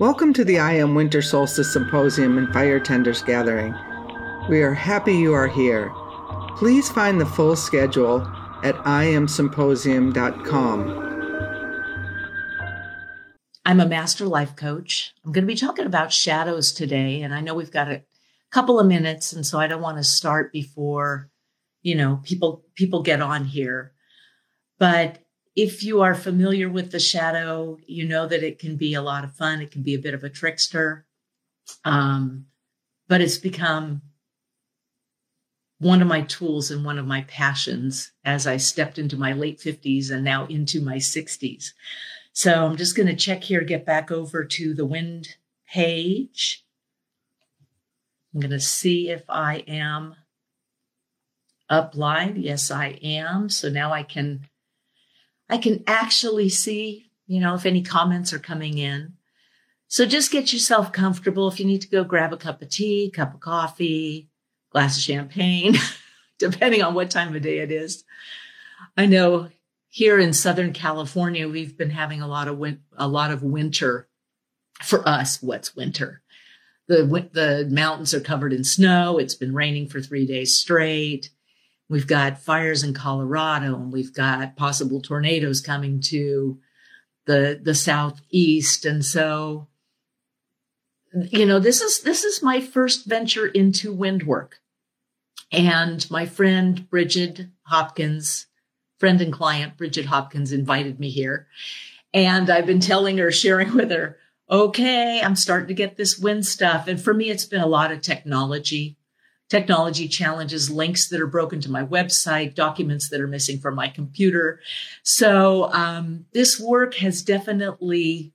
Welcome to the I Am Winter Solstice Symposium and Fire Tenders Gathering. We are happy you are here. Please find the full schedule at iamsymposium.com. I'm a master life coach. I'm going to be talking about shadows today, and I know we've got a couple of minutes, and so I don't want to start before you know people people get on here. But if you are familiar with the shadow, you know that it can be a lot of fun. It can be a bit of a trickster, um, but it's become one of my tools and one of my passions as I stepped into my late 50s and now into my 60s. So I'm just going to check here, get back over to the wind page. I'm going to see if I am up live. Yes, I am. So now I can, I can actually see, you know, if any comments are coming in. So just get yourself comfortable. If you need to go grab a cup of tea, cup of coffee, glass of champagne, depending on what time of day it is. I know here in Southern California, we've been having a lot of win- a lot of winter. For us, what's winter? The the mountains are covered in snow. It's been raining for three days straight. We've got fires in Colorado, and we've got possible tornadoes coming to the the southeast. And so, you know, this is this is my first venture into wind work. And my friend Bridget Hopkins friend and client, Bridget Hopkins, invited me here. And I've been telling her, sharing with her, okay, I'm starting to get this wind stuff. And for me, it's been a lot of technology, technology challenges, links that are broken to my website, documents that are missing from my computer. So um, this work has definitely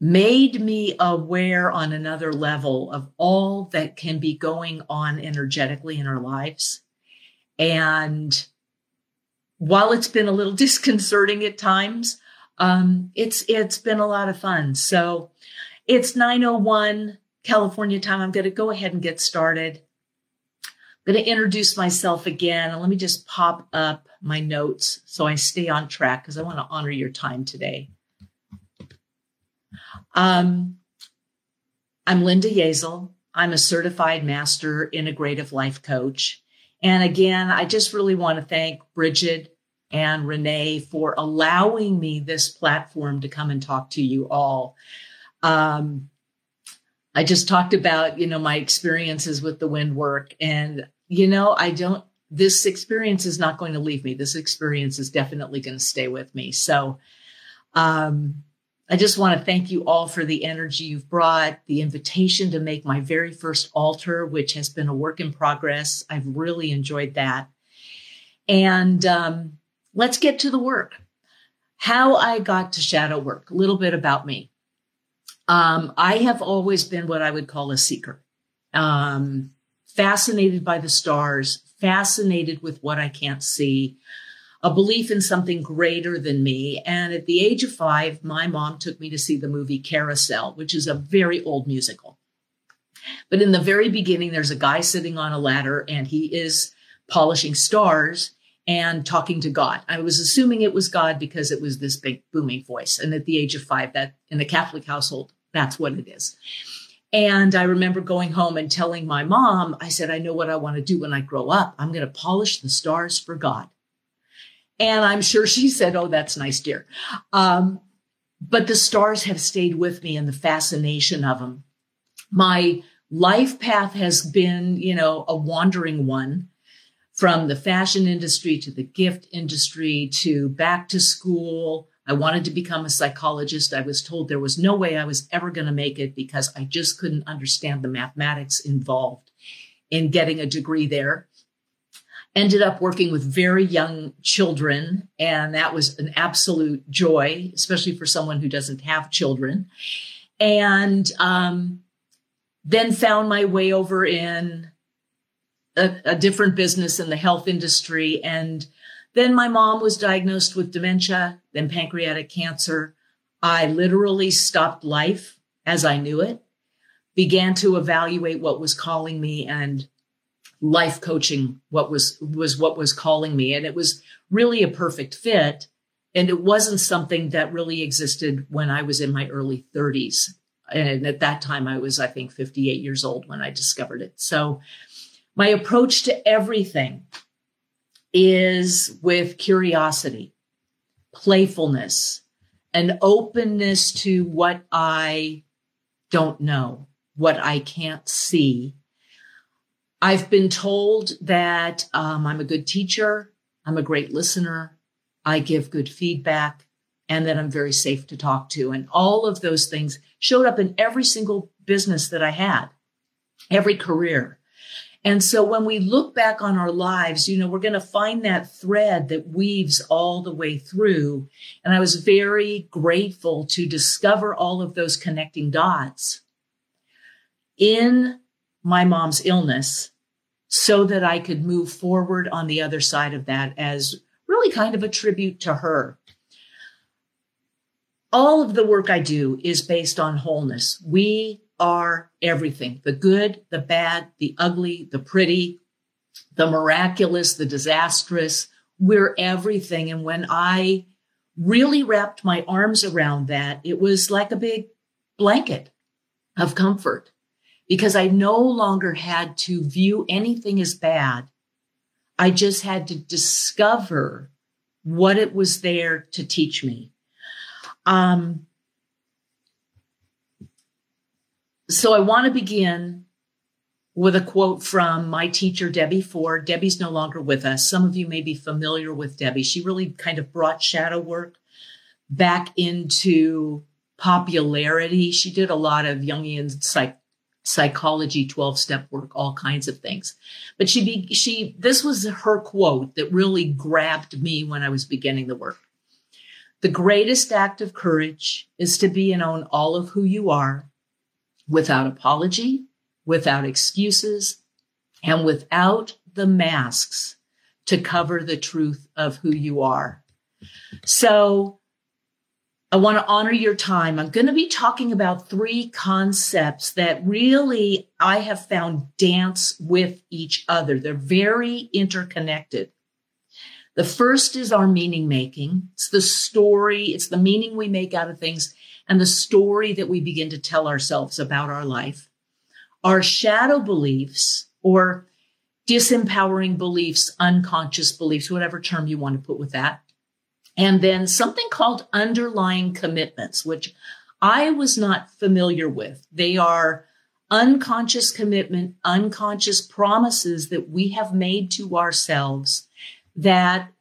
made me aware on another level of all that can be going on energetically in our lives and while it's been a little disconcerting at times, um, it's it's been a lot of fun. So it's 901 California time. I'm going to go ahead and get started. I'm going to introduce myself again. And let me just pop up my notes so I stay on track because I want to honor your time today. Um, I'm Linda Yeazel. I'm a certified master integrative life coach. And again, I just really want to thank Bridget and Renee for allowing me this platform to come and talk to you all. Um, I just talked about, you know, my experiences with the wind work and, you know, I don't, this experience is not going to leave me. This experience is definitely going to stay with me. So, um, I just want to thank you all for the energy you've brought, the invitation to make my very first altar, which has been a work in progress. I've really enjoyed that. And um, let's get to the work. How I got to shadow work, a little bit about me. Um, I have always been what I would call a seeker, um, fascinated by the stars, fascinated with what I can't see, a belief in something greater than me. And at the age of five, my mom took me to see the movie Carousel, which is a very old musical. But in the very beginning, there's a guy sitting on a ladder and he is polishing stars and talking to God. I was assuming it was God because it was this big booming voice. And at the age of five, that in the Catholic household, that's what it is. And I remember going home and telling my mom, I said, I know what I want to do when I grow up. I'm going to polish the stars for God. And I'm sure she said, Oh, that's nice, dear. Um, but the stars have stayed with me and the fascination of them. My life path has been, you know, a wandering one from the fashion industry to the gift industry to back to school. I wanted to become a psychologist. I was told there was no way I was ever going to make it because I just couldn't understand the mathematics involved in getting a degree there ended up working with very young children and that was an absolute joy especially for someone who doesn't have children and um, then found my way over in a, a different business in the health industry and then my mom was diagnosed with dementia then pancreatic cancer i literally stopped life as i knew it began to evaluate what was calling me and life coaching what was was what was calling me and it was really a perfect fit and it wasn't something that really existed when I was in my early 30s. And at that time, I was, I think, 58 years old when I discovered it. So my approach to everything is with curiosity, playfulness, an openness to what I don't know, what I can't see. I've been told that um, I'm a good teacher, I'm a great listener, I give good feedback, and that I'm very safe to talk to. And all of those things showed up in every single business that I had, every career. And so when we look back on our lives, you know, we're going to find that thread that weaves all the way through. And I was very grateful to discover all of those connecting dots in my mom's illness so that I could move forward on the other side of that as really kind of a tribute to her. All of the work I do is based on wholeness. We are everything the good, the bad, the ugly, the pretty, the miraculous, the disastrous. We're everything. And when I really wrapped my arms around that, it was like a big blanket of comfort because I no longer had to view anything as bad. I just had to discover what it was there to teach me. Um, So I want to begin with a quote from my teacher, Debbie Ford. Debbie's no longer with us. Some of you may be familiar with Debbie. She really kind of brought shadow work back into popularity. She did a lot of Jungian psych- psychology, 12 step work, all kinds of things. But she, be, she, this was her quote that really grabbed me when I was beginning the work. The greatest act of courage is to be and own all of who you are without apology, without excuses, and without the masks to cover the truth of who you are. So I want to honor your time. I'm going to be talking about three concepts that really I have found dance with each other. They're very interconnected. The first is our meaning making. It's the story. It's the meaning we make out of things and the story that we begin to tell ourselves about our life. Our shadow beliefs or disempowering beliefs, unconscious beliefs, whatever term you want to put with that. And then something called underlying commitments, which I was not familiar with. They are unconscious commitment, unconscious promises that we have made to ourselves that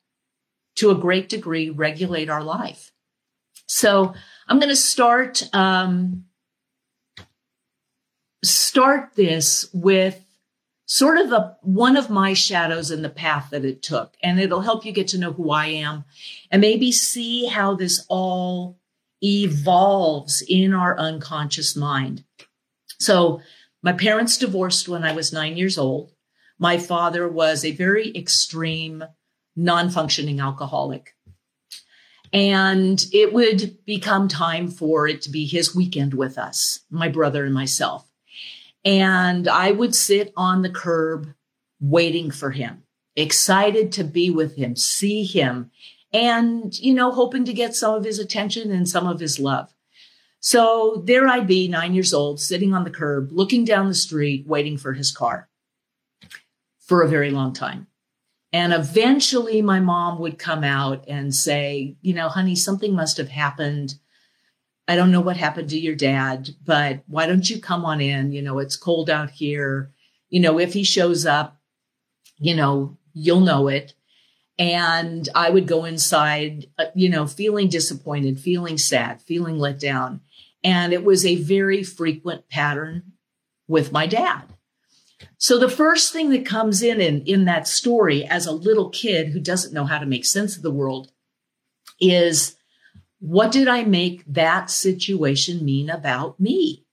to a great degree regulate our life. So I'm going to start um, start this with sort of a one of my shadows in the path that it took, and it'll help you get to know who I am, and maybe see how this all evolves in our unconscious mind. So, my parents divorced when I was nine years old. My father was a very extreme, non functioning alcoholic. And it would become time for it to be his weekend with us, my brother and myself. And I would sit on the curb waiting for him, excited to be with him, see him, and, you know, hoping to get some of his attention and some of his love. So there I'd be, nine years old, sitting on the curb, looking down the street, waiting for his car for a very long time. And eventually my mom would come out and say, you know, honey, something must have happened. I don't know what happened to your dad, but why don't you come on in? You know, it's cold out here. You know, if he shows up, you know, you'll know it. And I would go inside, uh, you know, feeling disappointed, feeling sad, feeling let down. And it was a very frequent pattern with my dad. So the first thing that comes in, in in that story as a little kid who doesn't know how to make sense of the world is what did I make that situation mean about me?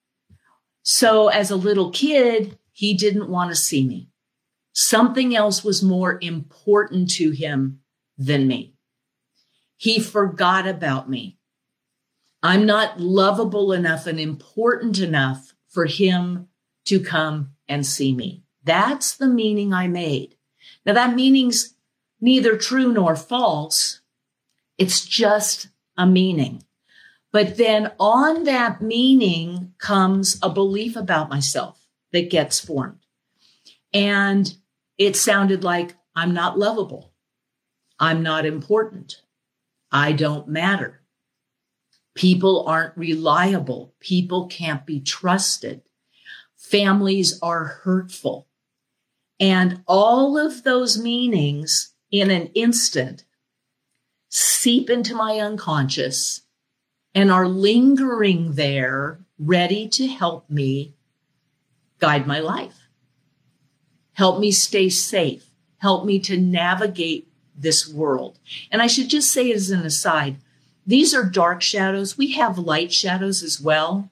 So as a little kid, he didn't want to see me. Something else was more important to him than me. He forgot about me. I'm not lovable enough and important enough for him to come and see me. That's the meaning I made. Now that meaning's neither true nor false. It's just a meaning. But then on that meaning comes a belief about myself that gets formed. And it sounded like I'm not lovable. I'm not important. I don't matter. People aren't reliable. People can't be trusted. Families are hurtful. And all of those meanings in an instant seep into my unconscious and are lingering there, ready to help me guide my life, help me stay safe, help me to navigate this world. And I should just say as an aside, these are dark shadows. We have light shadows as well.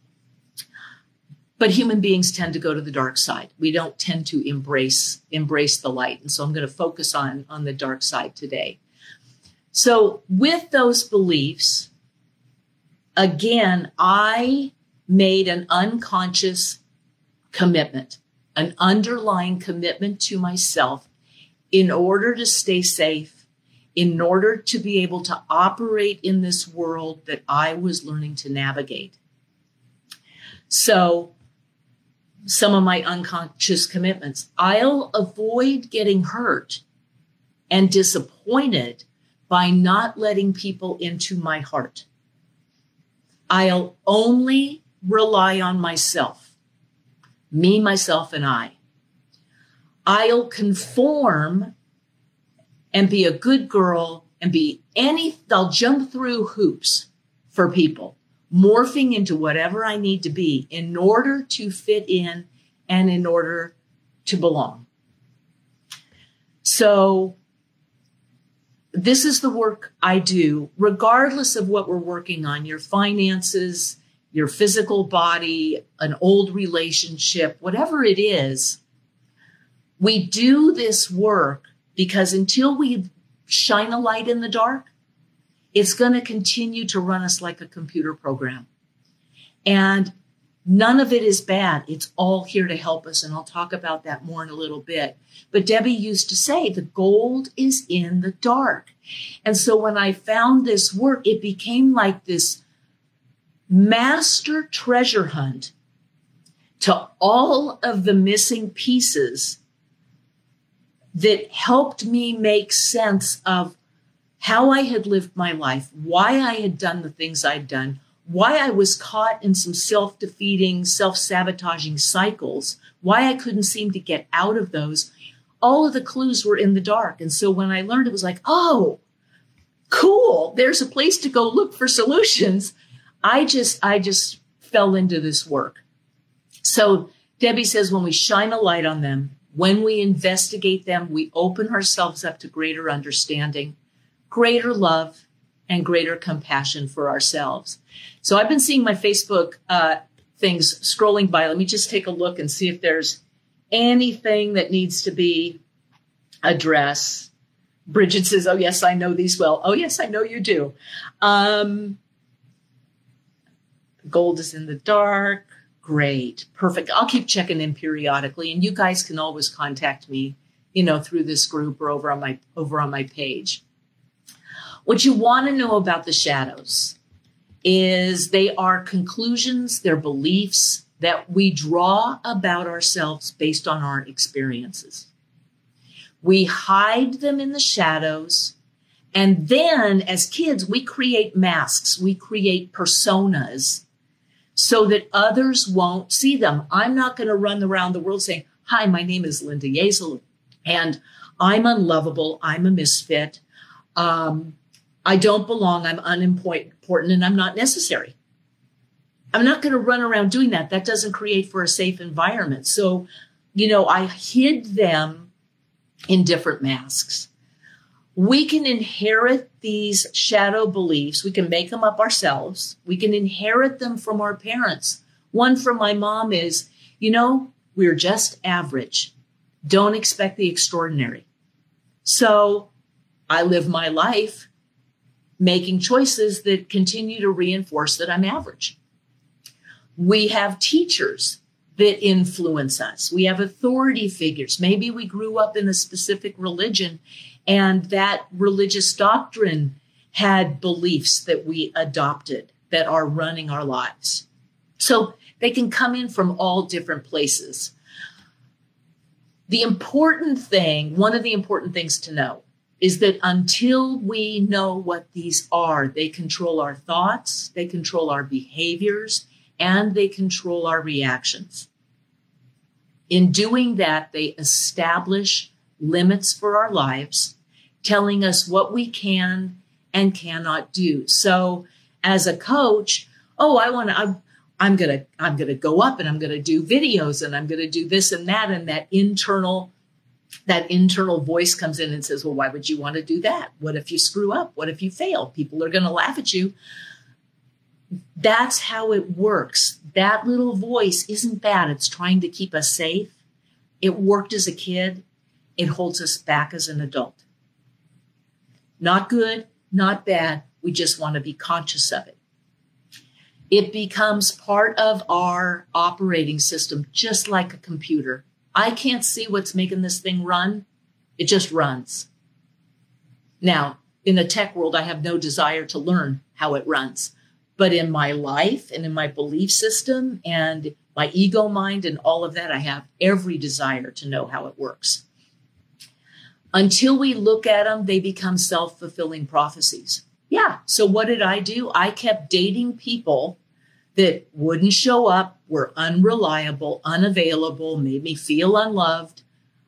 But human beings tend to go to the dark side. We don't tend to embrace embrace the light. And so I'm going to focus on on the dark side today. So with those beliefs, again, I made an unconscious commitment, an underlying commitment to myself in order to stay safe, in order to be able to operate in this world that I was learning to navigate. So, some of my unconscious commitments. I'll avoid getting hurt and disappointed by not letting people into my heart. I'll only rely on myself, me, myself, and I. I'll conform and be a good girl and be any, I'll jump through hoops for people, morphing into whatever I need to be in order to fit in and in order to belong. So this is the work I do, regardless of what we're working on your finances, your physical body, an old relationship, whatever it is. We do this work because until we shine a light in the dark, it's going to continue to run us like a computer program. And None of it is bad. It's all here to help us. And I'll talk about that more in a little bit. But Debbie used to say the gold is in the dark. And so when I found this work, it became like this master treasure hunt to all of the missing pieces that helped me make sense of how I had lived my life, why I had done the things I'd done, why I was caught in some self defeating, self sabotaging cycles, why I couldn't seem to get out of those. All of the clues were in the dark. And so when I learned, it was like, oh, cool. There's a place to go look for solutions. I just, I just fell into this work. So Debbie says when we shine a light on them, when we investigate them, we open ourselves up to greater understanding, greater love, and greater compassion for ourselves. So I've been seeing my Facebook uh, things scrolling by. Let me just take a look and see if there's anything that needs to be addressed. Bridget says, Oh, yes, I know these well. Oh, yes, I know you do. Um, gold is in the dark. Great. Perfect. I'll keep checking in periodically. And you guys can always contact me, you know, through this group or over on my over on my page. What you want to know about the shadows is they are conclusions, they're beliefs that we draw about ourselves based on our experiences. We hide them in the shadows. And then as kids, we create masks, we create personas so that others won't see them. I'm not going to run around the world saying, Hi, my name is Linda Yeazel, and I'm unlovable. I'm a misfit. Um, I don't belong. I'm unimportant and I'm not necessary. I'm not going to run around doing that. That doesn't create for a safe environment. So, you know, I hid them in different masks. We can inherit these shadow beliefs. We can make them up ourselves. We can inherit them from our parents. One from my mom is, you know, we're just average. Don't expect the extraordinary. So I live my life making choices that continue to reinforce that I'm average. We have teachers that influence us. We have authority figures. Maybe we grew up in a specific religion and that religious doctrine had beliefs that we adopted that are running our lives. So they can come in from all different places. The important thing, one of the important things to know is that until we know what these are, they control our thoughts, they control our behaviors, and they control our reactions. In doing that, they establish limits for our lives, telling us what we can and cannot do. So, as a coach, oh, I want to, I'm, I'm going to, I'm going to go up and I'm going to do videos and I'm going to do this and that. And that internal that internal voice comes in and says, Well, why would you want to do that? What if you screw up? What if you fail? People are going to laugh at you. That's how it works. That little voice isn't bad. It's trying to keep us safe. It worked as a kid, it holds us back as an adult. Not good, not bad. We just want to be conscious of it. It becomes part of our operating system, just like a computer. I can't see what's making this thing run. It just runs. Now, in the tech world, I have no desire to learn how it runs. But in my life and in my belief system and my ego mind and all of that, I have every desire to know how it works. Until we look at them, they become self fulfilling prophecies. Yeah. So what did I do? I kept dating people that wouldn't show up, were unreliable, unavailable, made me feel unloved.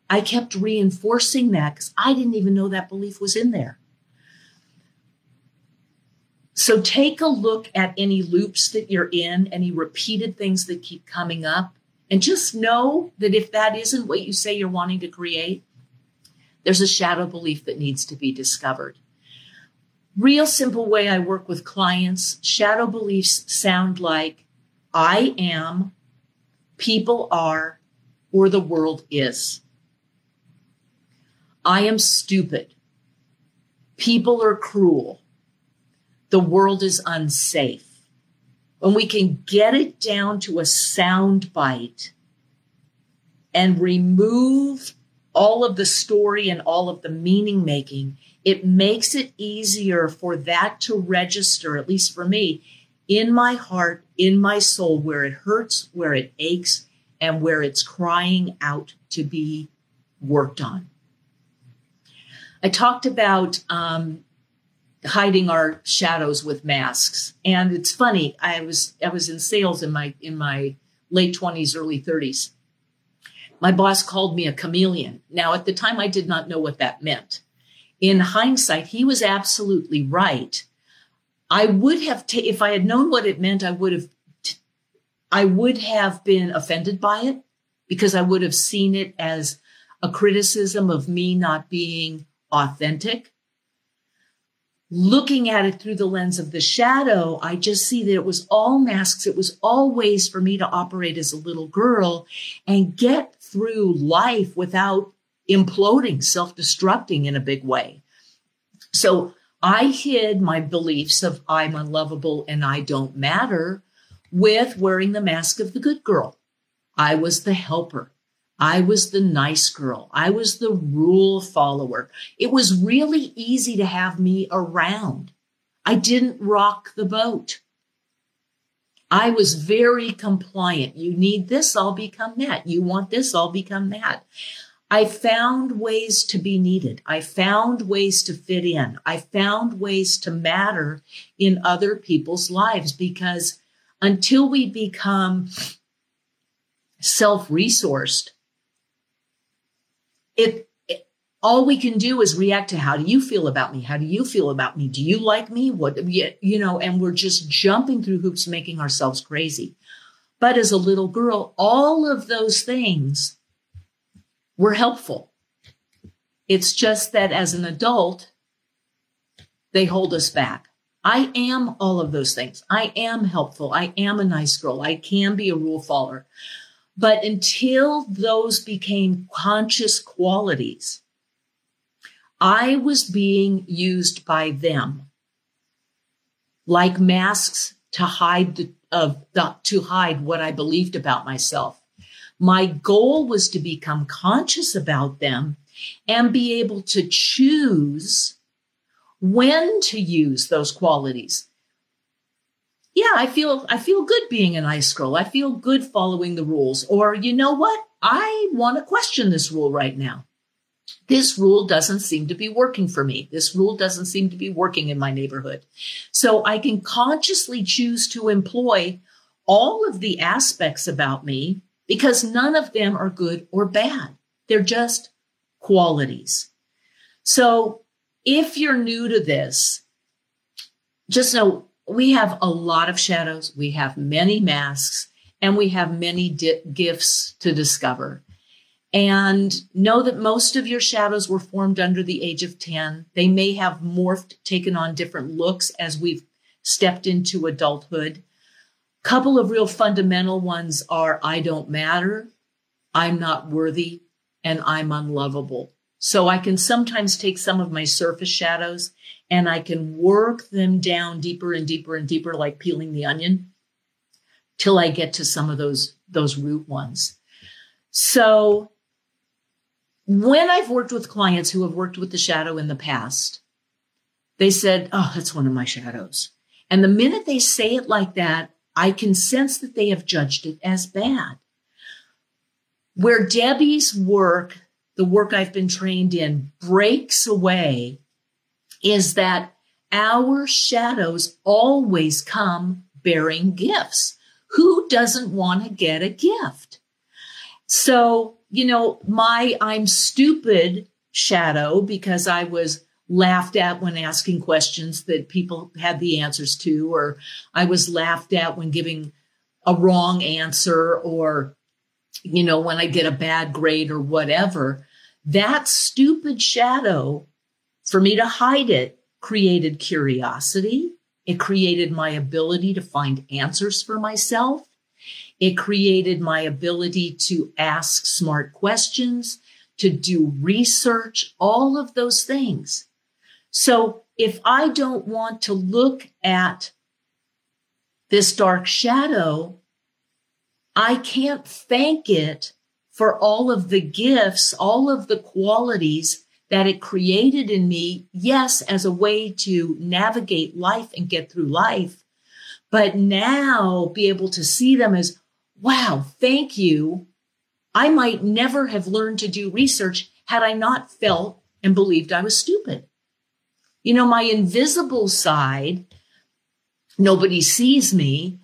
I kept reinforcing that because I didn't even know that belief was in there. So take a look at any loops that you're in, any repeated things that keep coming up, and just know that if that isn't what you say you're wanting to create, there's a shadow belief that needs to be discovered real simple way I work with clients, shadow beliefs sound like I am, people are, or the world is. I am stupid. People are cruel. The world is unsafe. When we can get it down to a sound bite and remove all of the story and all of the meaning making, it makes it easier for that to register, at least for me, in my heart, in my soul, where it hurts, where it aches, and where it's crying out to be worked on. I talked about um, hiding our shadows with masks, and it's funny. I was I was in sales in my in my late twenties, early thirties. My boss called me a chameleon. Now, at the time, I did not know what that meant in hindsight, he was absolutely right. I would have, ta- if I had known what it meant, I would have, t- I would have been offended by it because I would have seen it as a criticism of me not being authentic. Looking at it through the lens of the shadow, I just see that it was all masks. It was all ways for me to operate as a little girl and get through life without imploding, self destructing in a big way. So I hid my beliefs of I'm unlovable and I don't matter with wearing the mask of the good girl. I was the helper. I was the nice girl. I was the rule follower. It was really easy to have me around. I didn't rock the boat. I was very compliant. You need this, I'll become that. You want this, I'll become that. I found ways to be needed. I found ways to fit in. I found ways to matter in other people's lives because until we become self resourced, it, it, all we can do is react to how do you feel about me? How do you feel about me? Do you like me? What, you know, and we're just jumping through hoops, making ourselves crazy. But as a little girl, all of those things were helpful. It's just that as an adult, they hold us back. I am all of those things. I am helpful. I am a nice girl. I can be a rule follower. But until those became conscious qualities, I was being used by them like masks to hide the, of the, to hide what I believed about myself. My goal was to become conscious about them and be able to choose when to use those qualities. Yeah, I feel I feel good being an ice girl. I feel good following the rules. Or you know what? I want to question this rule right now. This rule doesn't seem to be working for me. This rule doesn't seem to be working in my neighborhood. So I can consciously choose to employ all of the aspects about me because none of them are good or bad. They're just qualities. So if you're new to this, just know we have a lot of shadows. We have many masks and we have many di- gifts to discover. And know that most of your shadows were formed under the age of 10. They may have morphed, taken on different looks as we've stepped into adulthood. Couple of real fundamental ones are I don't matter, I'm not worthy, and I'm unlovable. So I can sometimes take some of my surface shadows and I can work them down deeper and deeper and deeper, like peeling the onion, till I get to some of those, those root ones. So when I've worked with clients who have worked with the shadow in the past, they said, Oh, that's one of my shadows. And the minute they say it like that, I can sense that they have judged it as bad. Where Debbie's work, the work I've been trained in, breaks away is that our shadows always come bearing gifts. Who doesn't want to get a gift? So you know, my I'm stupid shadow because I was laughed at when asking questions that people had the answers to, or I was laughed at when giving a wrong answer, or, you know, when I get a bad grade or whatever. That stupid shadow, for me to hide it, created curiosity. It created my ability to find answers for myself. It created my ability to ask smart questions, to do research, all of those things. So if I don't want to look at this dark shadow, I can't thank it for all of the gifts, all of the qualities that it created in me. Yes, as a way to navigate life and get through life, but now be able to see them as, wow, thank you. I might never have learned to do research had I not felt and believed I was stupid. You know, my invisible side, nobody sees me,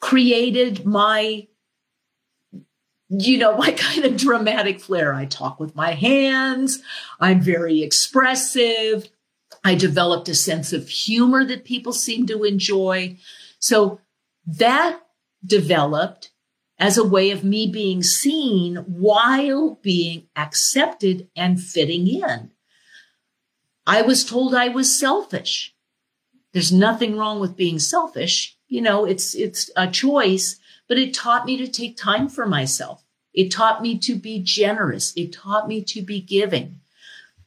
created my, you know, my kind of dramatic flair. I talk with my hands. I'm very expressive. I developed a sense of humor that people seem to enjoy. So that developed as a way of me being seen while being accepted and fitting in. I was told I was selfish. There's nothing wrong with being selfish. You know, it's, it's a choice, but it taught me to take time for myself. It taught me to be generous. It taught me to be giving.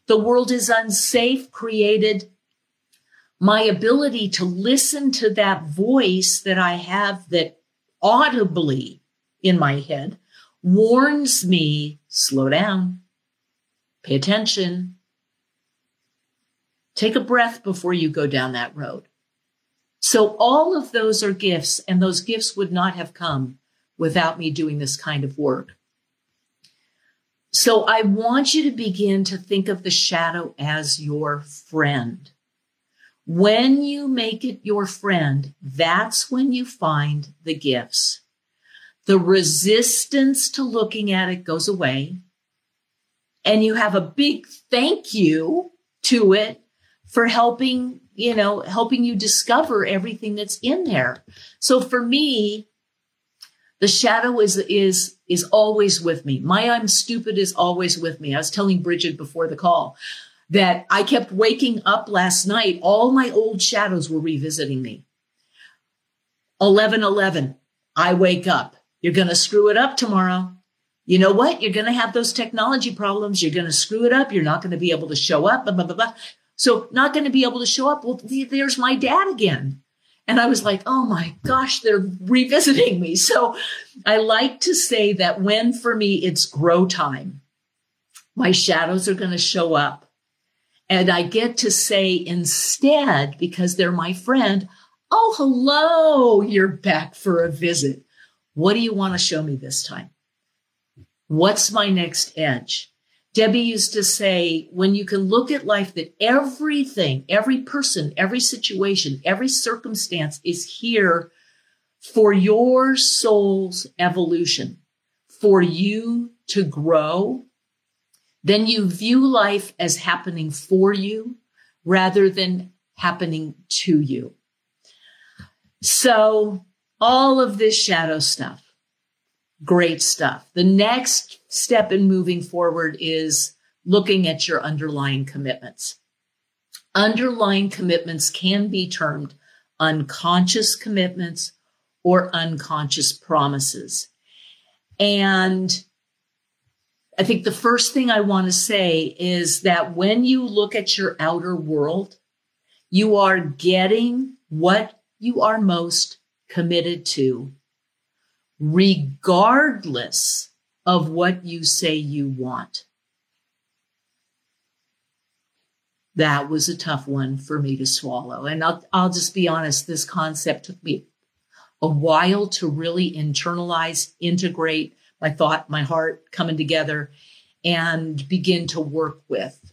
The world is unsafe created my ability to listen to that voice that I have that audibly in my head warns me slow down, pay attention, take a breath before you go down that road. So all of those are gifts, and those gifts would not have come without me doing this kind of work. So I want you to begin to think of the shadow as your friend. When you make it your friend, that's when you find the gifts. The resistance to looking at it goes away. And you have a big thank you to it for helping, you know, helping you discover everything that's in there. So for me, the shadow is, is, is always with me. My I'm stupid is always with me. I was telling Bridget before the call that I kept waking up last night. All my old shadows were revisiting me. 11, 11. I wake up. You're going to screw it up tomorrow. You know what? You're going to have those technology problems. You're going to screw it up. You're not going to be able to show up. Blah, blah, blah, blah. So not going to be able to show up. Well, there's my dad again. And I was like, oh my gosh, they're revisiting me. So I like to say that when for me it's grow time, my shadows are going to show up And I get to say instead, because they're my friend, Oh, hello. You're back for a visit. What do you want to show me this time? What's my next edge? Debbie used to say, when you can look at life that everything, every person, every situation, every circumstance is here for your soul's evolution, for you to grow, then you view life as happening for you rather than happening to you. So all of this shadow stuff, great stuff. The next step in moving forward is looking at your underlying commitments. Underlying commitments can be termed unconscious commitments or unconscious promises. And I think the first thing I want to say is that when you look at your outer world, you are getting what you are most committed to, regardless of what you say you want. That was a tough one for me to swallow. And I'll, I'll just be honest, this concept took me a while to really internalize, integrate my thought, my heart coming together and begin to work with.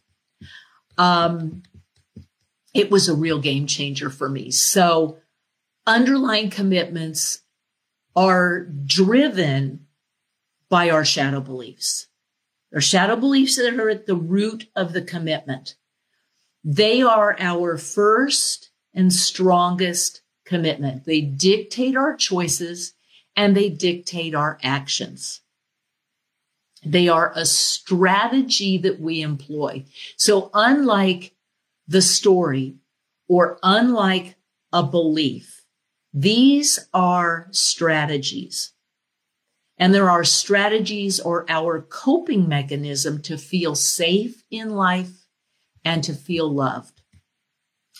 Um, it was a real game changer for me. So underlying commitments are driven by our shadow beliefs. Our shadow beliefs that are at the root of the commitment. They are our first and strongest commitment. They dictate our choices and they dictate our actions. They are a strategy that we employ. So unlike the story or unlike a belief, these are strategies. And there are strategies or our coping mechanism to feel safe in life and to feel loved.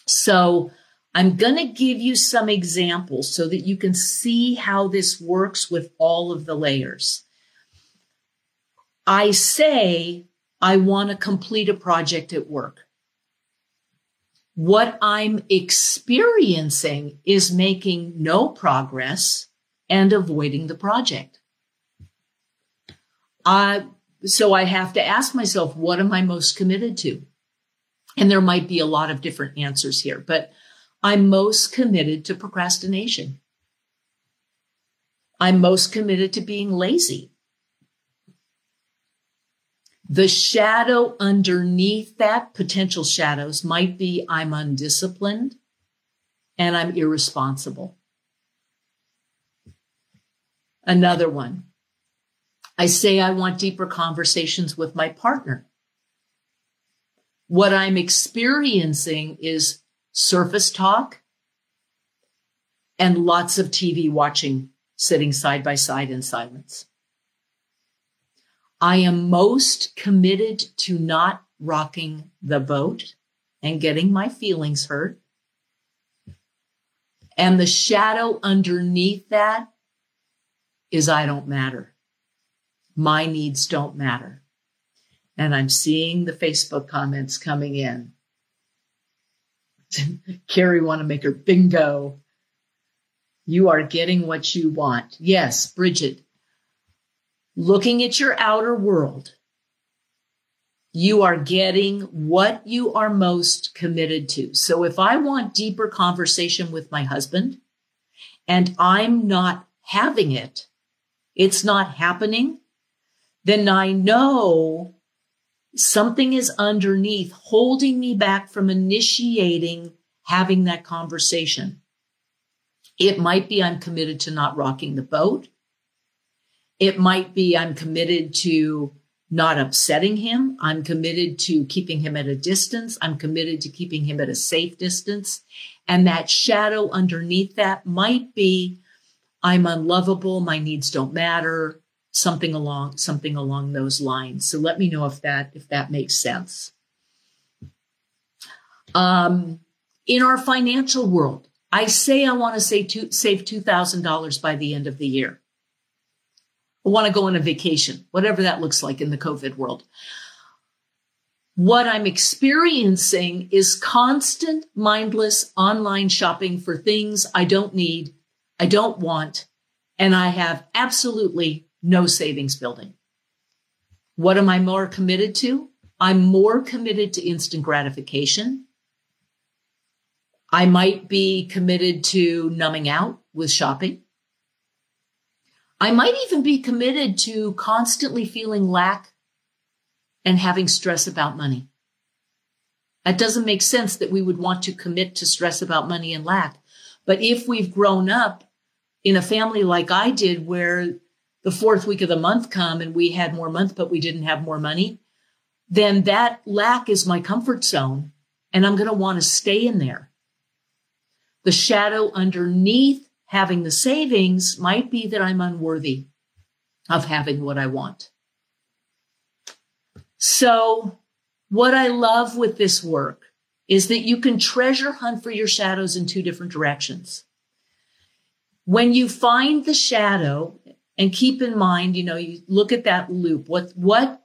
So I'm going to give you some examples so that you can see how this works with all of the layers. I say I want to complete a project at work what I'm experiencing is making no progress and avoiding the project. Uh, so I have to ask myself, what am I most committed to? And there might be a lot of different answers here, but I'm most committed to procrastination. I'm most committed to being lazy. The shadow underneath that, potential shadows, might be I'm undisciplined and I'm irresponsible. Another one. I say I want deeper conversations with my partner. What I'm experiencing is surface talk and lots of TV watching, sitting side by side in silence. I am most committed to not rocking the boat and getting my feelings hurt. And the shadow underneath that is I don't matter. My needs don't matter. And I'm seeing the Facebook comments coming in. Carrie want to make her bingo. You are getting what you want. Yes, Bridget, looking at your outer world, you are getting what you are most committed to. So if I want deeper conversation with my husband and I'm not having it, it's not happening, then I know something is underneath holding me back from initiating having that conversation. It might be I'm committed to not rocking the boat. It might be I'm committed to not upsetting him. I'm committed to keeping him at a distance. I'm committed to keeping him at a safe distance. And that shadow underneath that might be I'm unlovable. My needs don't matter. Something along, something along those lines. So let me know if that, if that makes sense. Um, in our financial world, I say I want to save $2,000 by the end of the year want to go on a vacation, whatever that looks like in the COVID world. What I'm experiencing is constant mindless online shopping for things I don't need, I don't want, and I have absolutely no savings building. What am I more committed to? I'm more committed to instant gratification. I might be committed to numbing out with shopping. I might even be committed to constantly feeling lack and having stress about money. That doesn't make sense that we would want to commit to stress about money and lack. But if we've grown up in a family like I did, where the fourth week of the month come and we had more month, but we didn't have more money, then that lack is my comfort zone and I'm going to want to stay in there. The shadow underneath having the savings might be that I'm unworthy of having what I want. So what I love with this work is that you can treasure hunt for your shadows in two different directions. When you find the shadow and keep in mind, you know, you look at that loop. What, what,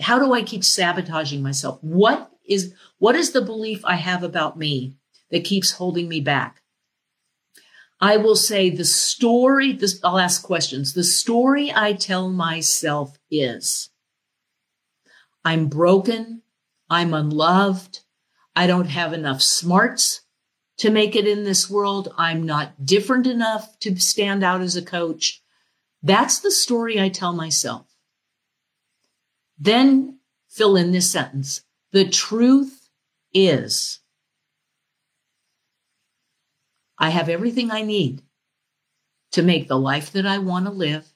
how do I keep sabotaging myself? What is, what is the belief I have about me that keeps holding me back? I will say the story, this, I'll ask questions. The story I tell myself is I'm broken. I'm unloved. I don't have enough smarts to make it in this world. I'm not different enough to stand out as a coach. That's the story I tell myself. Then fill in this sentence. The truth is I have everything I need to make the life that I want to live.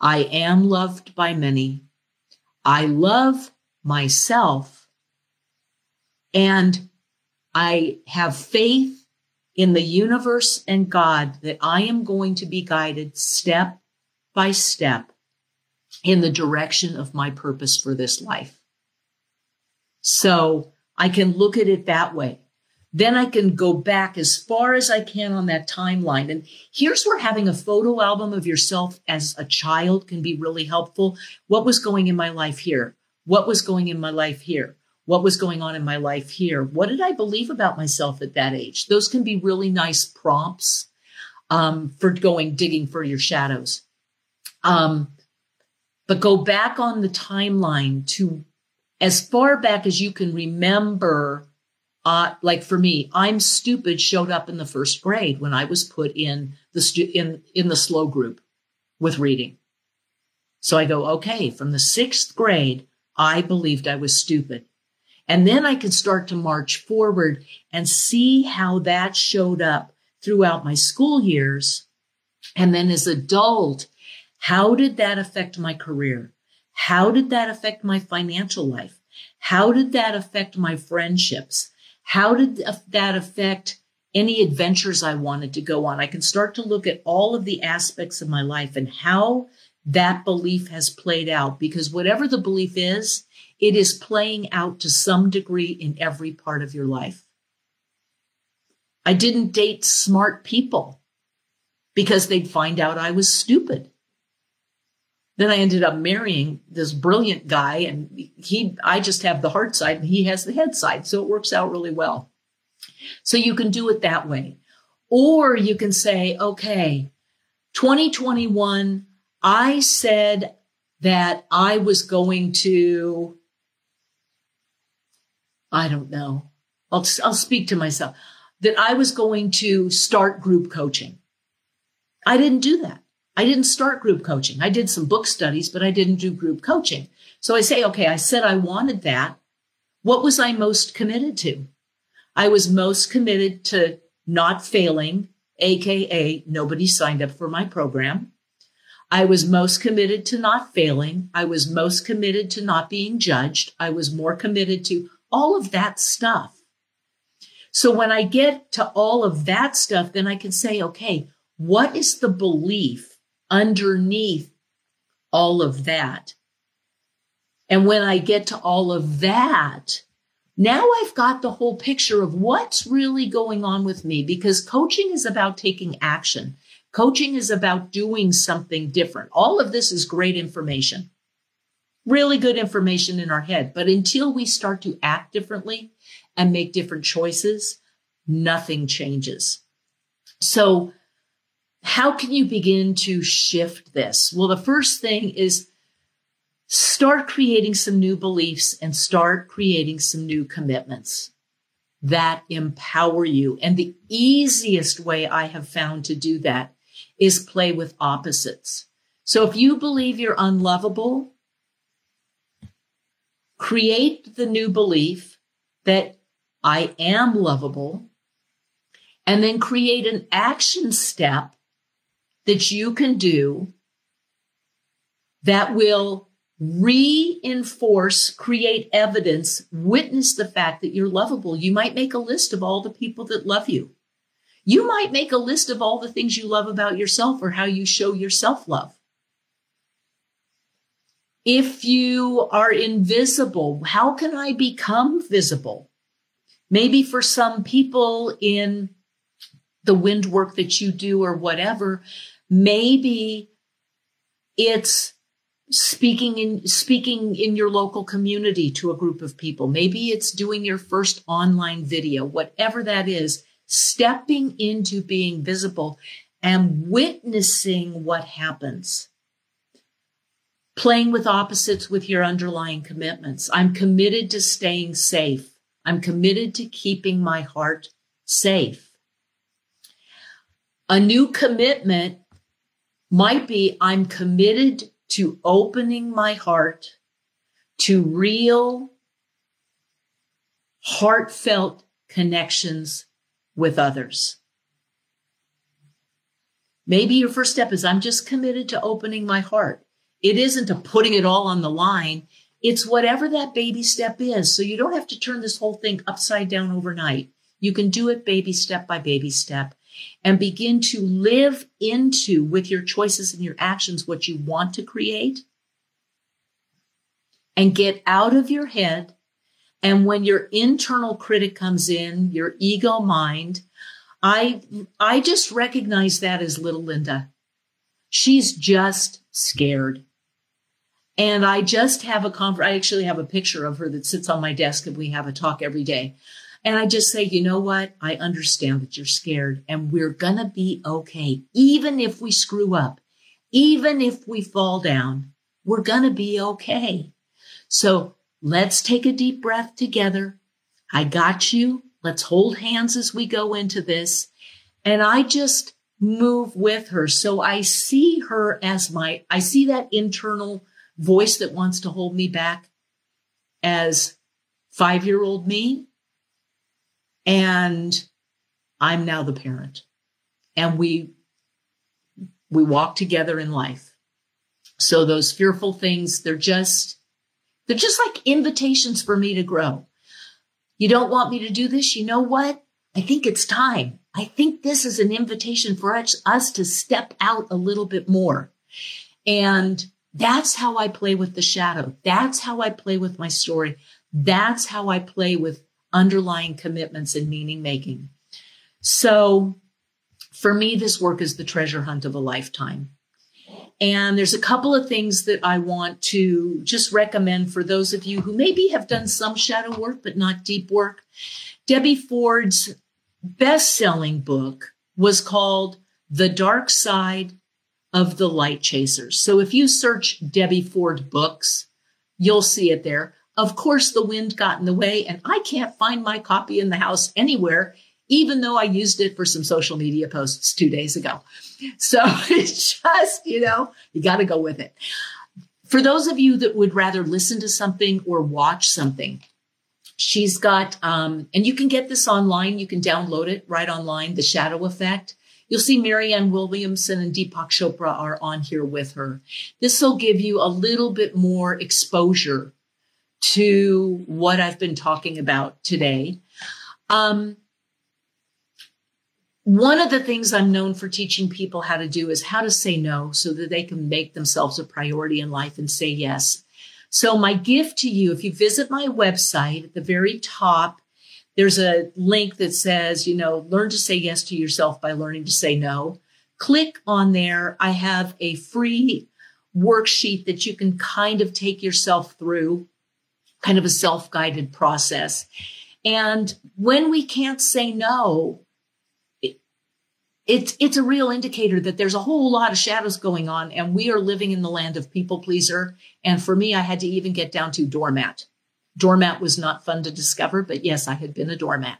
I am loved by many. I love myself and I have faith in the universe and God that I am going to be guided step by step in the direction of my purpose for this life. So I can look at it that way. Then I can go back as far as I can on that timeline. And here's where having a photo album of yourself as a child can be really helpful. What was going in my life here? What was going in my life here? What was going on in my life here? What did I believe about myself at that age? Those can be really nice prompts um, for going digging for your shadows. Um, but go back on the timeline to as far back as you can remember uh, like for me, I'm stupid showed up in the first grade when I was put in the stu- in in the slow group with reading. So I go, okay, from the sixth grade, I believed I was stupid. And then I can start to march forward and see how that showed up throughout my school years. And then as adult, how did that affect my career? How did that affect my financial life? How did that affect my friendships? How did that affect any adventures I wanted to go on? I can start to look at all of the aspects of my life and how that belief has played out because whatever the belief is, it is playing out to some degree in every part of your life. I didn't date smart people because they'd find out I was stupid. Then I ended up marrying this brilliant guy and he, I just have the heart side and he has the head side. So it works out really well. So you can do it that way. Or you can say, okay, 2021, I said that I was going to, I don't know. I'll, I'll speak to myself that I was going to start group coaching. I didn't do that. I didn't start group coaching. I did some book studies, but I didn't do group coaching. So I say, okay, I said I wanted that. What was I most committed to? I was most committed to not failing, AKA nobody signed up for my program. I was most committed to not failing. I was most committed to not being judged. I was more committed to all of that stuff. So when I get to all of that stuff, then I can say, okay, what is the belief underneath all of that. And when I get to all of that, now I've got the whole picture of what's really going on with me because coaching is about taking action. Coaching is about doing something different. All of this is great information. really good information in our head. But until we start to act differently and make different choices, nothing changes. So how can you begin to shift this? Well, the first thing is start creating some new beliefs and start creating some new commitments that empower you. And the easiest way I have found to do that is play with opposites. So if you believe you're unlovable, create the new belief that I am lovable and then create an action step that you can do that will reinforce, create evidence, witness the fact that you're lovable. You might make a list of all the people that love you. You might make a list of all the things you love about yourself or how you show yourself love. If you are invisible, how can I become visible? Maybe for some people in the wind work that you do or whatever, maybe it's speaking in speaking in your local community to a group of people. Maybe it's doing your first online video whatever that is stepping into being visible and witnessing what happens. Playing with opposites with your underlying commitments. I'm committed to staying safe. I'm committed to keeping my heart safe. A new commitment might be I'm committed to opening my heart to real, heartfelt connections with others. Maybe your first step is I'm just committed to opening my heart. It isn't to putting it all on the line. It's whatever that baby step is. So you don't have to turn this whole thing upside down overnight. You can do it baby step by baby step and begin to live into with your choices and your actions what you want to create and get out of your head. And when your internal critic comes in, your ego mind, I, I just recognize that as little Linda. She's just scared. And I just have a conver- I actually have a picture of her that sits on my desk and we have a talk every day. And I just say, you know what? I understand that you're scared and we're going to be okay. Even if we screw up, even if we fall down, we're going to be okay. So let's take a deep breath together. I got you. Let's hold hands as we go into this. And I just move with her. So I see her as my, I see that internal voice that wants to hold me back as five year old me and I'm now the parent. And we we walk together in life. So those fearful things, they're just they're just like invitations for me to grow. You don't want me to do this? You know what? I think it's time. I think this is an invitation for us, us to step out a little bit more. And that's how I play with the shadow. That's how I play with my story. That's how I play with underlying commitments and meaning making. So for me, this work is the treasure hunt of a lifetime. And there's a couple of things that I want to just recommend for those of you who maybe have done some shadow work, but not deep work. Debbie Ford's best selling book was called The Dark Side of the Light Chasers. So if you search Debbie Ford books, you'll see it there. Of course, the wind got in the way, and I can't find my copy in the house anywhere, even though I used it for some social media posts two days ago. So it's just, you know, you got to go with it. For those of you that would rather listen to something or watch something, she's got, um, and you can get this online. You can download it right online, The Shadow Effect. You'll see Marianne Williamson and Deepak Chopra are on here with her. This will give you a little bit more exposure to what I've been talking about today. Um, one of the things I'm known for teaching people how to do is how to say no so that they can make themselves a priority in life and say yes. So my gift to you, if you visit my website at the very top, there's a link that says, you know, learn to say yes to yourself by learning to say no. Click on there. I have a free worksheet that you can kind of take yourself through, kind of a self guided process. And when we can't say no, it's it's a real indicator that there's a whole lot of shadows going on and we are living in the land of people pleaser. And for me i had to even get down to doormat. Doormat was not fun to discover but yes i had been a doormat.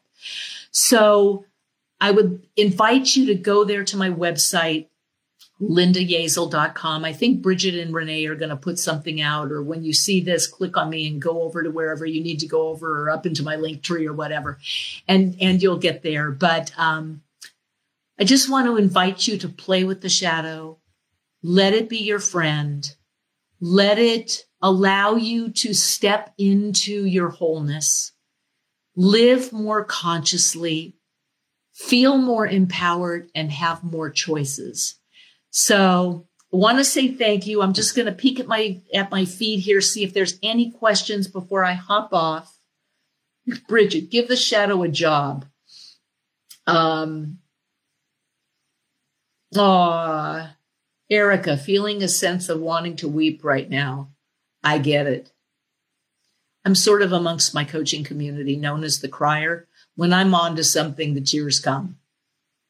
So i would invite you to go there to my website lindayeazel.com i think bridget and renee are going to put something out or when you see this click on me and go over to wherever you need to go over or up into my link tree or whatever and and you'll get there but um I just want to invite you to play with the shadow. Let it be your friend. Let it allow you to step into your wholeness, live more consciously, feel more empowered, and have more choices. So I want to say thank you. I'm just going to peek at my at my feed here, see if there's any questions before I hop off. Bridget, give the shadow a job. Um, Aw, Erica, feeling a sense of wanting to weep right now. I get it. I'm sort of amongst my coaching community known as the crier. When I'm on to something, the tears come.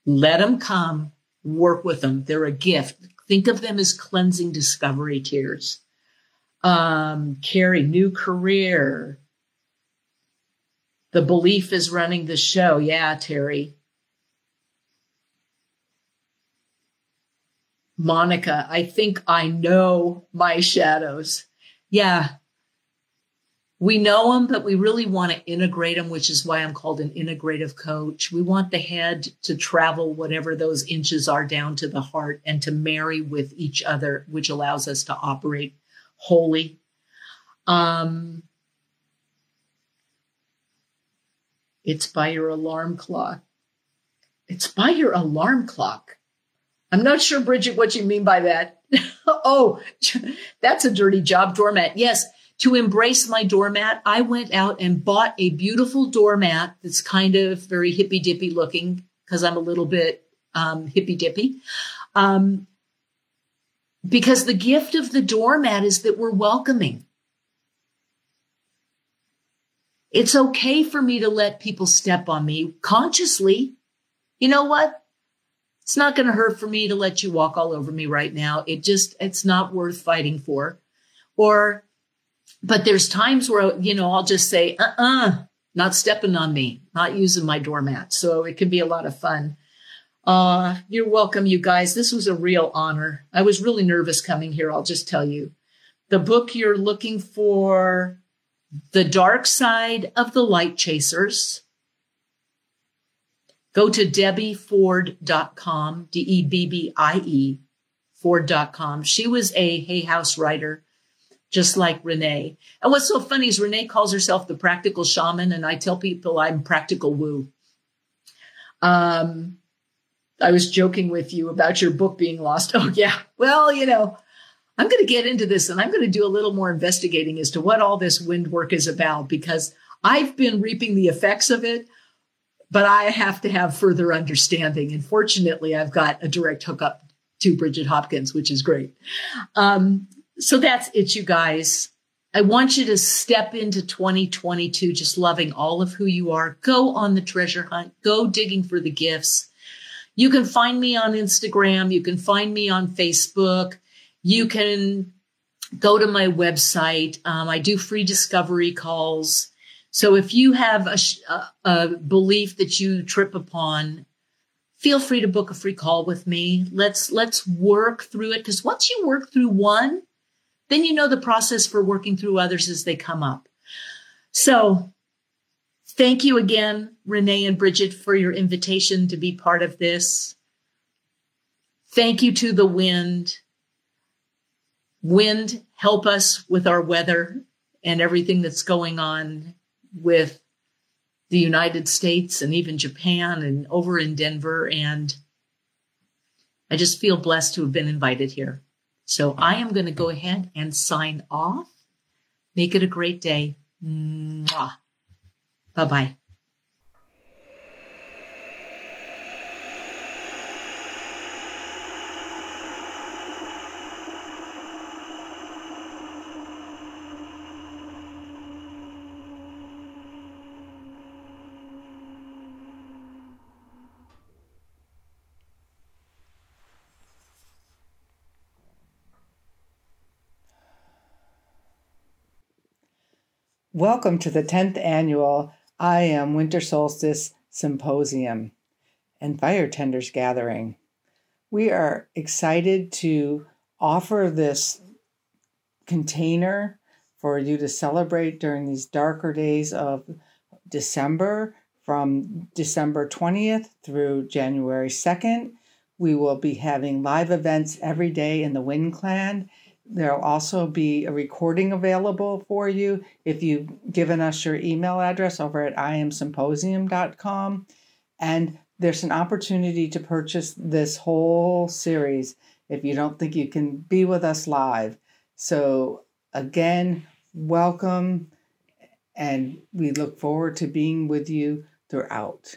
Let them come, work with them. They're a gift. Think of them as cleansing discovery tears. Um, Carrie, new career. The belief is running the show. Yeah, Terry. Monica, I think I know my shadows. Yeah. We know them, but we really want to integrate them, which is why I'm called an integrative coach. We want the head to travel whatever those inches are down to the heart and to marry with each other, which allows us to operate wholly. Um, it's by your alarm clock. It's by your alarm clock. I'm not sure, Bridget, what you mean by that. oh, that's a dirty job, doormat. Yes, to embrace my doormat, I went out and bought a beautiful doormat that's kind of very hippy dippy looking because I'm a little bit um, hippy dippy. Um, because the gift of the doormat is that we're welcoming. It's okay for me to let people step on me consciously. You know what? it's not going to hurt for me to let you walk all over me right now. It just, it's not worth fighting for. Or, but there's times where, you know, I'll just say, uh uh-uh, uh not stepping on me, not using my doormat. So it can be a lot of fun. Uh, you're welcome, you guys. This was a real honor. I was really nervous coming here. I'll just tell you. The book you're looking for, The Dark Side of the Light Chasers Go to debbieford.com, D E B B I E, Ford.com. She was a Hay House writer, just like Renee. And what's so funny is Renee calls herself the practical shaman, and I tell people I'm practical woo. Um, I was joking with you about your book being lost. Oh, yeah. Well, you know, I'm going to get into this and I'm going to do a little more investigating as to what all this wind work is about because I've been reaping the effects of it but I have to have further understanding. And fortunately, I've got a direct hookup to Bridget Hopkins, which is great. Um, so that's it, you guys. I want you to step into 2022 just loving all of who you are. Go on the treasure hunt, go digging for the gifts. You can find me on Instagram, you can find me on Facebook, you can go to my website. Um, I do free discovery calls. So if you have a, a, belief that you trip upon, feel free to book a free call with me. Let's, let's work through it. Cause once you work through one, then you know the process for working through others as they come up. So thank you again, Renee and Bridget, for your invitation to be part of this. Thank you to the wind. Wind, help us with our weather and everything that's going on with the United States and even Japan and over in Denver. And I just feel blessed to have been invited here. So I am going to go ahead and sign off. Make it a great day. Bye bye. Welcome to the 10th annual I Am Winter Solstice Symposium and Fire Tenders Gathering. We are excited to offer this container for you to celebrate during these darker days of December from December 20th through January 2nd. We will be having live events every day in the Wind Clan. There'll also be a recording available for you if you've given us your email address over at iamsymposium.com. And there's an opportunity to purchase this whole series if you don't think you can be with us live. So, again, welcome, and we look forward to being with you throughout.